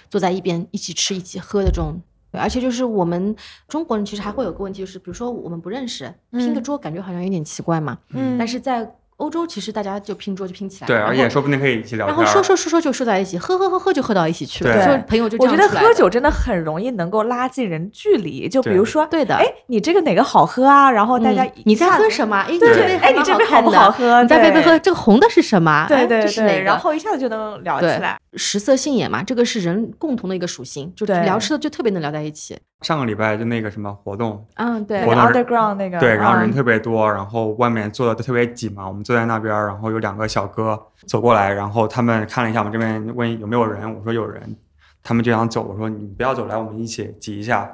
坐在一边一起吃一起喝的这种。而且就是我们中国人其实还会有个问题，就是比如说我们不认识，拼个桌感觉好像有点奇怪嘛。嗯，但是在欧洲其实大家就拼桌就拼起来，对，而且说不定可以一起聊天，然后说说说说就说在一起，喝喝喝喝就喝到一起去了，就朋友就我觉得喝酒真的很容易能够拉近人距离，就比如说，对的，哎，你这个哪个好喝啊？然后大家你在喝什么？对对，哎，你这杯好不好喝？你在杯杯喝这个红的是什么？对对对，然后一下子就能聊起来。食色性也嘛，这个是人共同的一个属性，就聊吃的就特别能聊在一起。上个礼拜就那个什么活动，嗯，对，Underground 那个，对，然后人特别多，然后外面坐的都特别挤嘛，我们坐在那边，然后有两个小哥走过来，然后他们看了一下我们这边，问有没有人，我说有人。他们就想走，我说你不要走，来我们一起挤一下，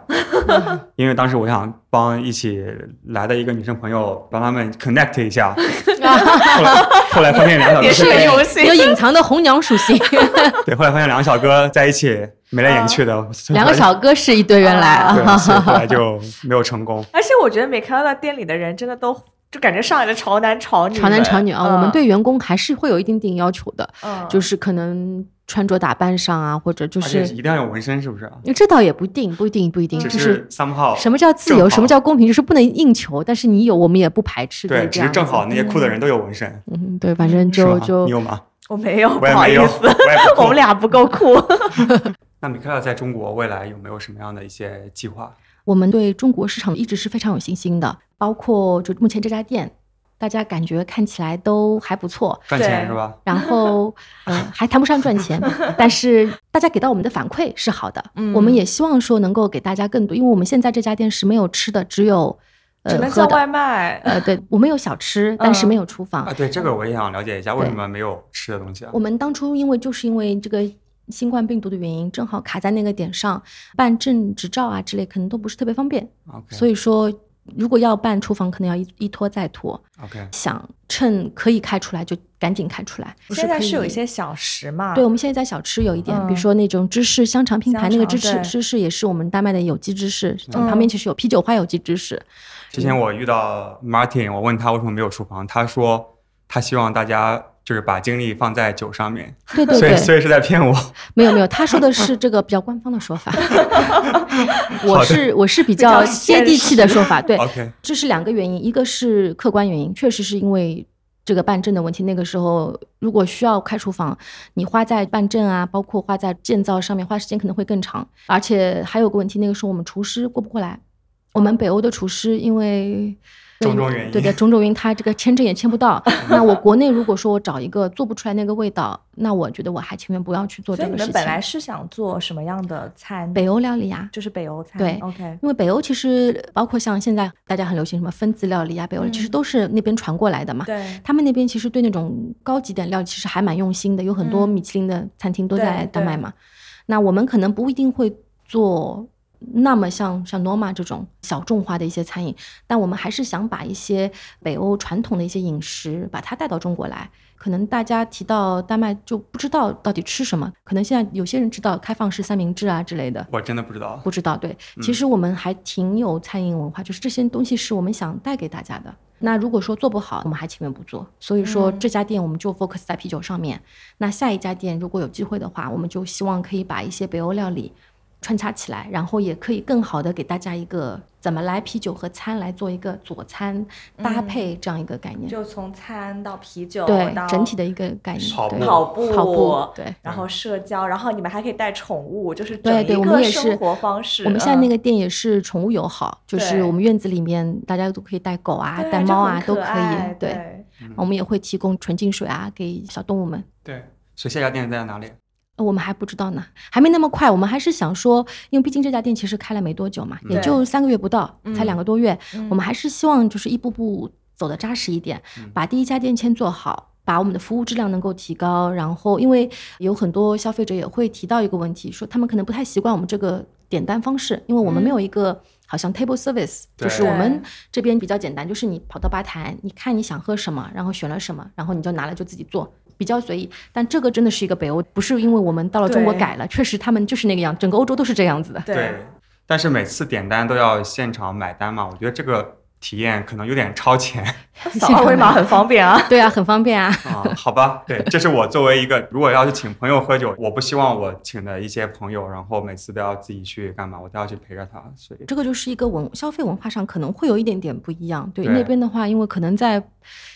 因为当时我想帮一起来的一个女生朋友帮他们 connect 一下，后来后来发现两个小哥是有隐藏的红娘属性，对，后来发现两个小哥在一起眉来眼去的，两个小哥是一堆原来啊，后来就没有成功。而且我觉得每看到店里的人真的都。就感觉上海的潮男潮女，潮男潮女啊，我们对员工还是会有一定定要求的，就是可能穿着打扮上啊，或者就是一定要有纹身，是不是？这倒也不一定，不一定，不一定，就是三号。什么叫自由？什么叫公平？就是不能硬求，但是你有，我们也不排斥。对，只是正好那些酷的人都有纹身。嗯，对，反正就就你有吗？我没有，不好意思，我们俩不够酷。那米克尔在中国未来有没有什么样的一些计划？我们对中国市场一直是非常有信心的，包括就目前这家店，大家感觉看起来都还不错，赚钱是吧？然后，嗯，还谈不上赚钱，但是大家给到我们的反馈是好的。嗯，我们也希望说能够给大家更多，因为我们现在这家店是没有吃的，只有只能叫外卖。呃，对，我们有小吃，但是没有厨房。啊，对，这个我也想了解一下，为什么没有吃的东西啊？我们当初因为就是因为这个。新冠病毒的原因正好卡在那个点上，办证执照啊之类可能都不是特别方便。OK，所以说如果要办厨房，可能要一一拖再拖。OK，想趁可以开出来就赶紧开出来。现在是有一些小食嘛？对，我们现在在小吃有一点，比如说那种芝士香肠拼盘，那个芝士芝士也是我们丹麦的有机芝士，旁边其实有啤酒花有机芝士。之前我遇到 Martin，我问他为什么没有厨房，他说他希望大家。就是把精力放在酒上面，对对 对，所以所以是在骗我。没有没有，他说的是这个比较官方的说法，我是我是比较接地气的说法。对，这是两个原因，一个是客观原因，确实是因为这个办证的问题。那个时候如果需要开厨房，你花在办证啊，包括花在建造上面，花时间可能会更长。而且还有个问题，那个时候我们厨师过不过来，我们北欧的厨师因为。种种原因，对的，种种原因，他这个签证也签不到。那我国内如果说我找一个做不出来那个味道，那我觉得我还情愿不要去做这个事情。你们本来是想做什么样的菜？北欧料理呀，就是北欧菜。对，OK。因为北欧其实包括像现在大家很流行什么分子料理啊，北欧其实都是那边传过来的嘛。对。他们那边其实对那种高级点料理其实还蛮用心的，有很多米其林的餐厅都在丹麦嘛。那我们可能不一定会做。那么像像 Norma 这种小众化的一些餐饮，但我们还是想把一些北欧传统的一些饮食，把它带到中国来。可能大家提到丹麦就不知道到底吃什么，可能现在有些人知道开放式三明治啊之类的。我真的不知道，不知道。对，其实我们还挺有餐饮文化，就是这些东西是我们想带给大家的。那如果说做不好，我们还情愿不做。所以说这家店我们就 focus 在啤酒上面。那下一家店如果有机会的话，我们就希望可以把一些北欧料理。穿插起来，然后也可以更好的给大家一个怎么来啤酒和餐来做一个佐餐搭配这样一个概念，就从餐到啤酒，对整体的一个概念。跑步，跑步，跑步，对。然后社交，然后你们还可以带宠物，就是对对，我们也是生活方式。我们现在那个店也是宠物友好，就是我们院子里面大家都可以带狗啊、带猫啊都可以。对，我们也会提供纯净水啊给小动物们。对，所以下家店在哪里？我们还不知道呢，还没那么快。我们还是想说，因为毕竟这家店其实开了没多久嘛，也就三个月不到，才两个多月。我们还是希望就是一步步走的扎实一点，把第一家店先做好，把我们的服务质量能够提高。然后，因为有很多消费者也会提到一个问题，说他们可能不太习惯我们这个点单方式，因为我们没有一个好像 table service，就是我们这边比较简单，就是你跑到吧台，你看你想喝什么，然后选了什么，然后你就拿了就自己做，比较随意。但这个真的是一个北欧，不是因为我们到了中国改了，确实他们就是那个样，整个欧洲都是这样子的。对，但是每次点单都要现场买单嘛，我觉得这个。体验可能有点超前，扫二维码很方便啊。对啊，很方便啊。啊，好吧，对，这是我作为一个，如果要去请朋友喝酒，我不希望我请的一些朋友，然后每次都要自己去干嘛，我都要去陪着他。所以这个就是一个文消费文化上可能会有一点点不一样。对那边的话，因为可能在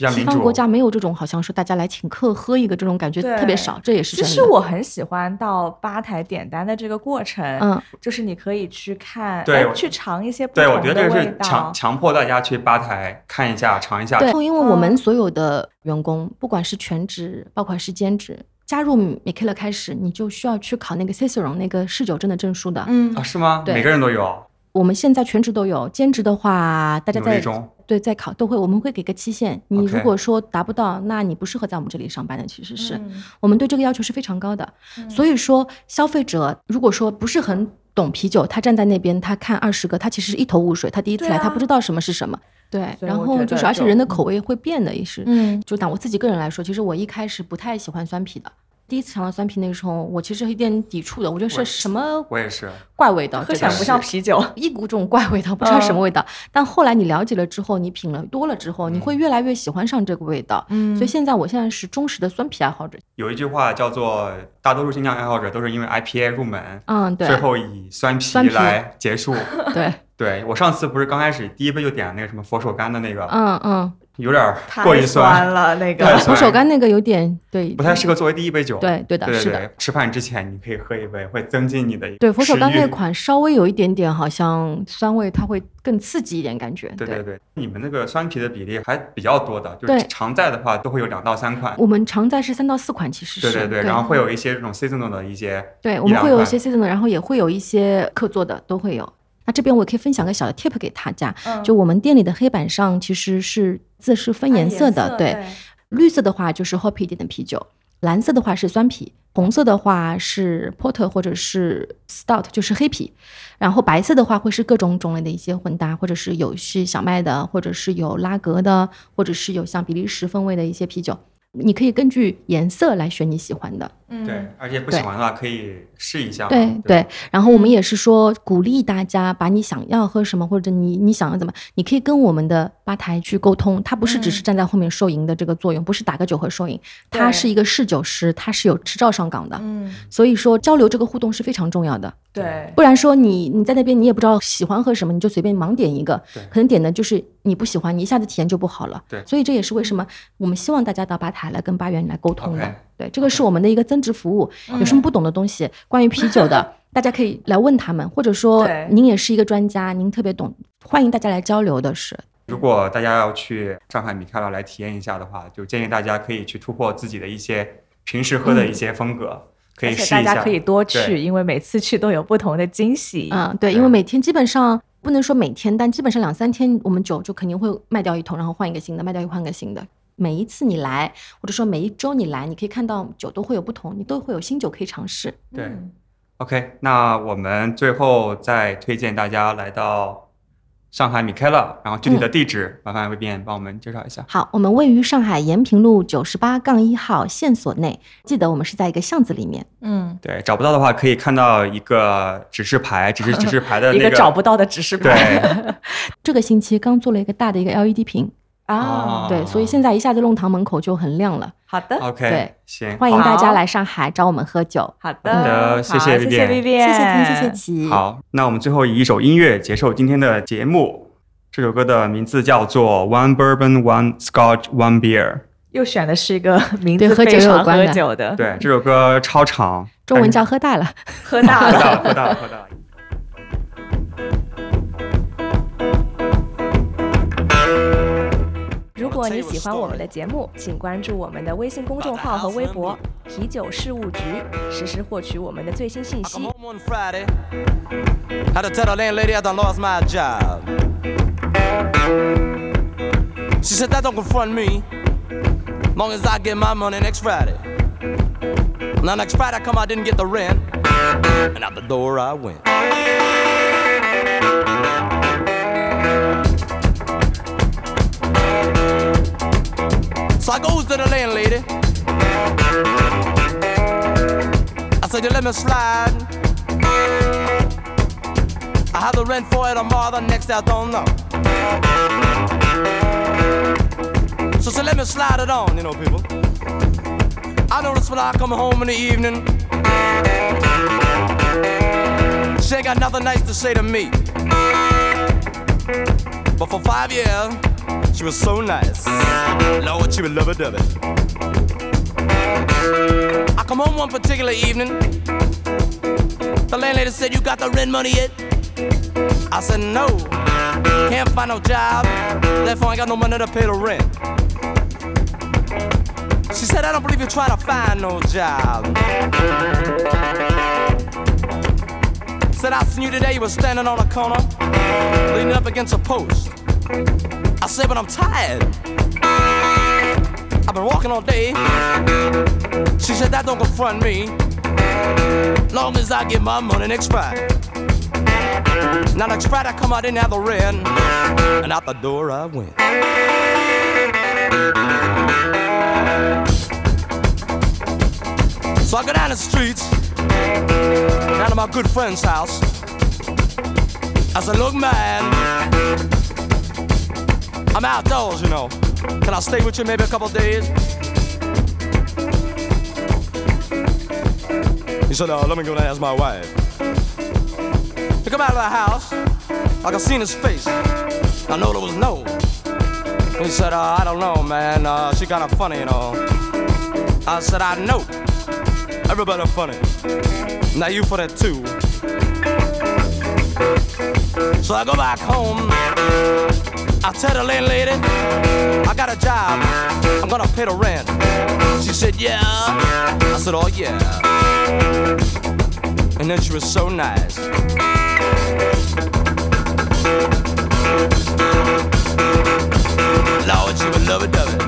西方国家没有这种，好像说大家来请客喝一个这种感觉特别少，这也是。其实我很喜欢到吧台点单的这个过程，嗯，就是你可以去看，对，去尝一些不同的味道。对，我觉得这个是强强迫大家去吧台。看一下，尝一下。对，因为我们所有的员工，不管是全职，包括是兼职，加入 Mikela 开始，你就需要去考那个 Cicerone 那个侍酒证的证书的。嗯啊，是吗？对，每个人都有。我们现在全职都有，兼职的话，大家在对在考都会，我们会给个期限。你如果说达不到，那你不适合在我们这里上班的。其实是我们对这个要求是非常高的。所以说，消费者如果说不是很懂啤酒，他站在那边，他看二十个，他其实是一头雾水。他第一次来，他不知道什么是什么。对，然后就是，而且人的口味会变的，也是。嗯，就拿我自己个人来说，其实我一开始不太喜欢酸啤的。第一次尝到酸啤那个时候，我其实有点抵触的，我觉得是什么？我也是怪味道，喝起来不像啤酒，一股这种怪味道，不知道什么味道。但后来你了解了之后，你品了多了之后，你会越来越喜欢上这个味道。嗯，所以现在我现在是忠实的酸啤爱好者。有一句话叫做“大多数精酿爱好者都是因为 IPA 入门”，嗯，对，最后以酸啤来结束。对，对我上次不是刚开始第一杯就点那个什么佛手柑的那个，嗯嗯。有点过于酸了，那个佛手柑那个有点对，不太适合作为第一杯酒。对对的，是的。吃饭之前你可以喝一杯，会增进你的对佛手柑那款稍微有一点点好像酸味，它会更刺激一点感觉。对对对，你们那个酸啤的比例还比较多的，就是常在的话都会有两到三款。我们常在是三到四款，其实是。对对对，然后会有一些这种 seasonal 的一些，对，我们会有一些 seasonal，然后也会有一些客座的都会有。那这边我可以分享个小的 tip 给大家，就我们店里的黑板上其实是字是分颜色的，对，绿色的话就是 hoppy 点的啤酒，蓝色的话是酸啤，红色的话是 porter 或者是 stout 就是黑啤，然后白色的话会是各种种类的一些混搭，或者是有是小麦的，或者是有拉格的，或者是有像比利时风味的一些啤酒。你可以根据颜色来选你喜欢的，嗯，对，而且不喜欢的话可以试一下，对对。然后我们也是说鼓励大家把你想要喝什么，或者你你想要怎么，你可以跟我们的吧台去沟通。他不是只是站在后面收银的这个作用，不是打个酒和收银，他是一个侍酒师，他是有执照上岗的，嗯。所以说交流这个互动是非常重要的，对。不然说你你在那边你也不知道喜欢喝什么，你就随便盲点一个，可能点的就是你不喜欢，你一下子体验就不好了，对。所以这也是为什么我们希望大家到吧台。来跟吧员来沟通的，对，这个是我们的一个增值服务。有什么不懂的东西，关于啤酒的，大家可以来问他们，或者说您也是一个专家，您特别懂，欢迎大家来交流的是。如果大家要去上海米开朗来体验一下的话，就建议大家可以去突破自己的一些平时喝的一些风格，可以试一下。大家可以多去，因为每次去都有不同的惊喜。嗯，对，因为每天基本上不能说每天，但基本上两三天，我们酒就肯定会卖掉一桶，然后换一个新的，卖掉又换个新的。每一次你来，或者说每一周你来，你可以看到酒都会有不同，你都会有新酒可以尝试。对，OK，那我们最后再推荐大家来到上海米开乐，然后具体的地址麻烦魏斌帮我们介绍一下。好，我们位于上海延平路九十八杠一号线索内，记得我们是在一个巷子里面。嗯，对，找不到的话可以看到一个指示牌，只是指示牌的 一个找不到的指示牌。对，这个星期刚做了一个大的一个 LED 屏。啊，对，所以现在一下子弄堂门口就很亮了。好的，OK，对，行，欢迎大家来上海找我们喝酒。好的，谢谢 B B，谢谢 B B，谢谢谢谢齐。好，那我们最后以一首音乐结束今天的节目。这首歌的名字叫做 One Bourbon, One Scotch, One Beer。又选的是一个名字非常喝酒的。对，这首歌超长，中文叫 喝大了，喝大了，喝大了，喝大了。如果你喜欢我们的节目，请关注我们的微信公众号和微博“啤酒事务局”，实时获取我们的最新信息。She said that don't confront me. Long as I get my money next Friday. Now next Friday I come, I didn't get the rent, and out the door I went. So I goes to the landlady. I said, you let me slide. I have the rent for it tomorrow, the next day I don't know. So say, let me slide it on, you know, people. I notice when I come home in the evening, she ain't got nothing nice to say to me. But for five years, she was so nice. Lord, she would love a dovey. I come home one particular evening. The landlady said, You got the rent money yet? I said, No. Can't find no job. Therefore, I ain't got no money to pay the rent. She said, I don't believe you're trying to find no job. Said, I seen you today. You were standing on a corner, leaning up against a post. I said, but I'm tired. I've been walking all day. She said, that don't confront me. Long as I get my money next Friday. Now next Friday I come out, have the rent, and out the door I went. So I go down the streets, down to my good friend's house. I said, look man, I'm outdoors, you know. Can I stay with you maybe a couple days? He said, uh, let me go and ask my wife. He come out of the house, I could see his face. I know there was no. He said, uh, I don't know, man. Uh, she kinda funny, you know. I said, I know. Everybody funny. Now you for that too. So I go back home. I tell the landlady, I got a job. I'm gonna pay the rent. She said, Yeah. I said, Oh, yeah. And then she was so nice. Lord, she would love it, dove it.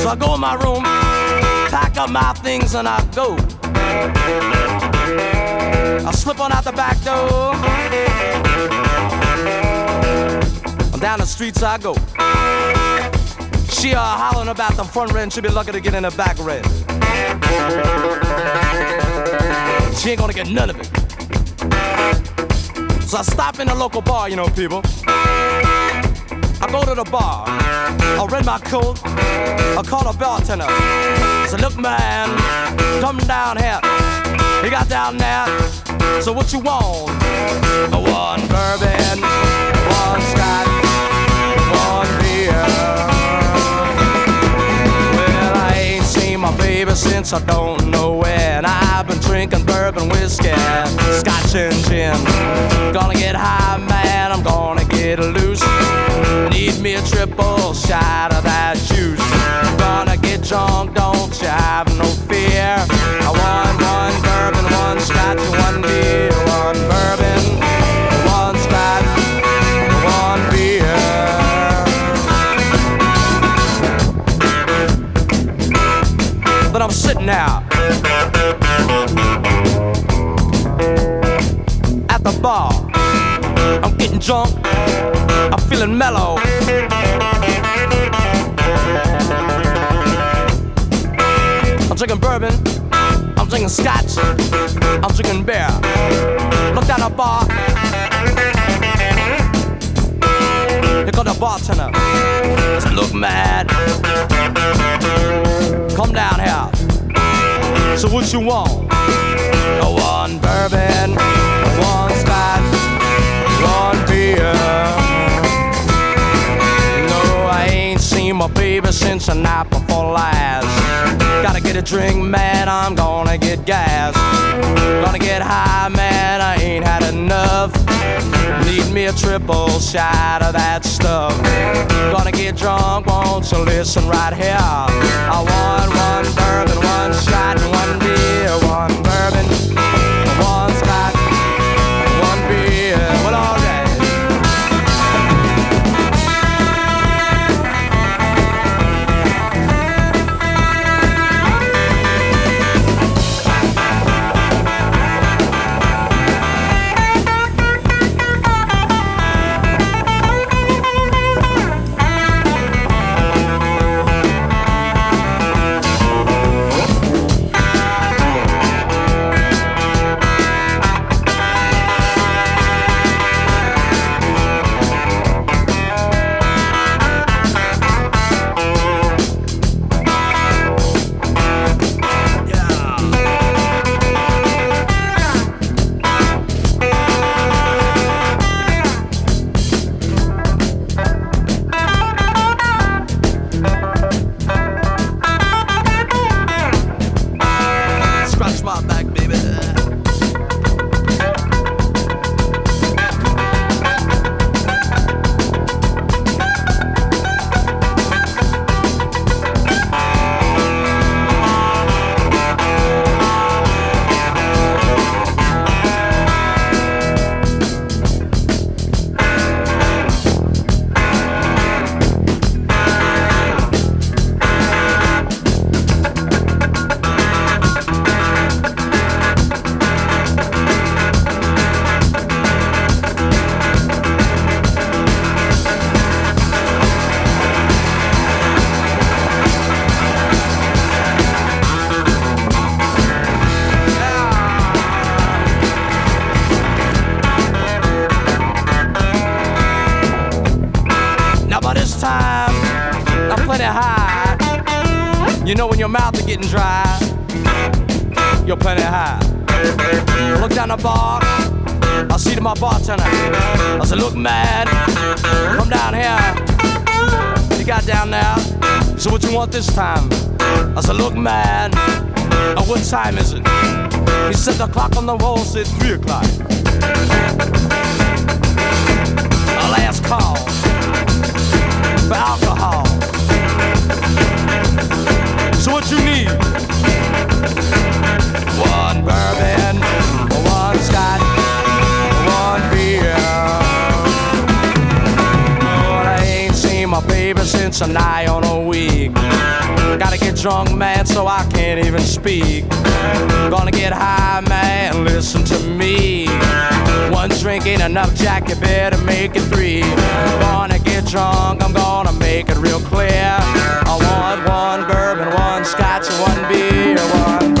So I go in my room, pack up my things, and I go. I slip on out the back door. And down the streets I go. She uh, hollering about the front rent. She'll be lucky to get in the back rent. She ain't gonna get none of it. So I stop in the local bar, you know, people. I go to the bar. I rent my coat. I call a bartender. I say, look, man, come down here. He got down there. So what you want? One bourbon, one scotch, one beer. Well, I ain't seen my baby since I don't know when. I've been drinking bourbon whiskey, scotch and gin. Gonna get high, man. I'm gonna get loose. Need me a triple shot of that juice. Gonna get drunk, don't Out at the bar. I'm getting drunk. I'm feeling mellow. I'm drinking bourbon. I'm drinking scotch. I'm drinking beer. Look down the bar. Here comes the bartender. Said, Look, mad. Come down here. So what you want? One bourbon, one scotch, one beer. No, I ain't seen my baby since the night before last. Gotta get a drink, man, I'm gonna get gas. Gonna get high, man, I ain't had enough. Need me a triple shot of that stuff. Gonna get drunk, won't you listen right here? I want you're plenty high. Look down the bar. I see to my bartender. I said, look, man, come down here. You got down there. So what you want this time? I said, look, man, uh, what time is it? He said the clock on the wall said three o'clock. Last call for alcohol. So what you need? One bourbon, one scotch, one beer. But I ain't seen my baby since a night on a week. Gotta get drunk, man, so I can't even speak. Gonna get high, man, listen to me. One drink ain't enough, Jack, you better make it three. Gonna get drunk, I'm gonna make it real clear. I want one girl scotch, one beer, one.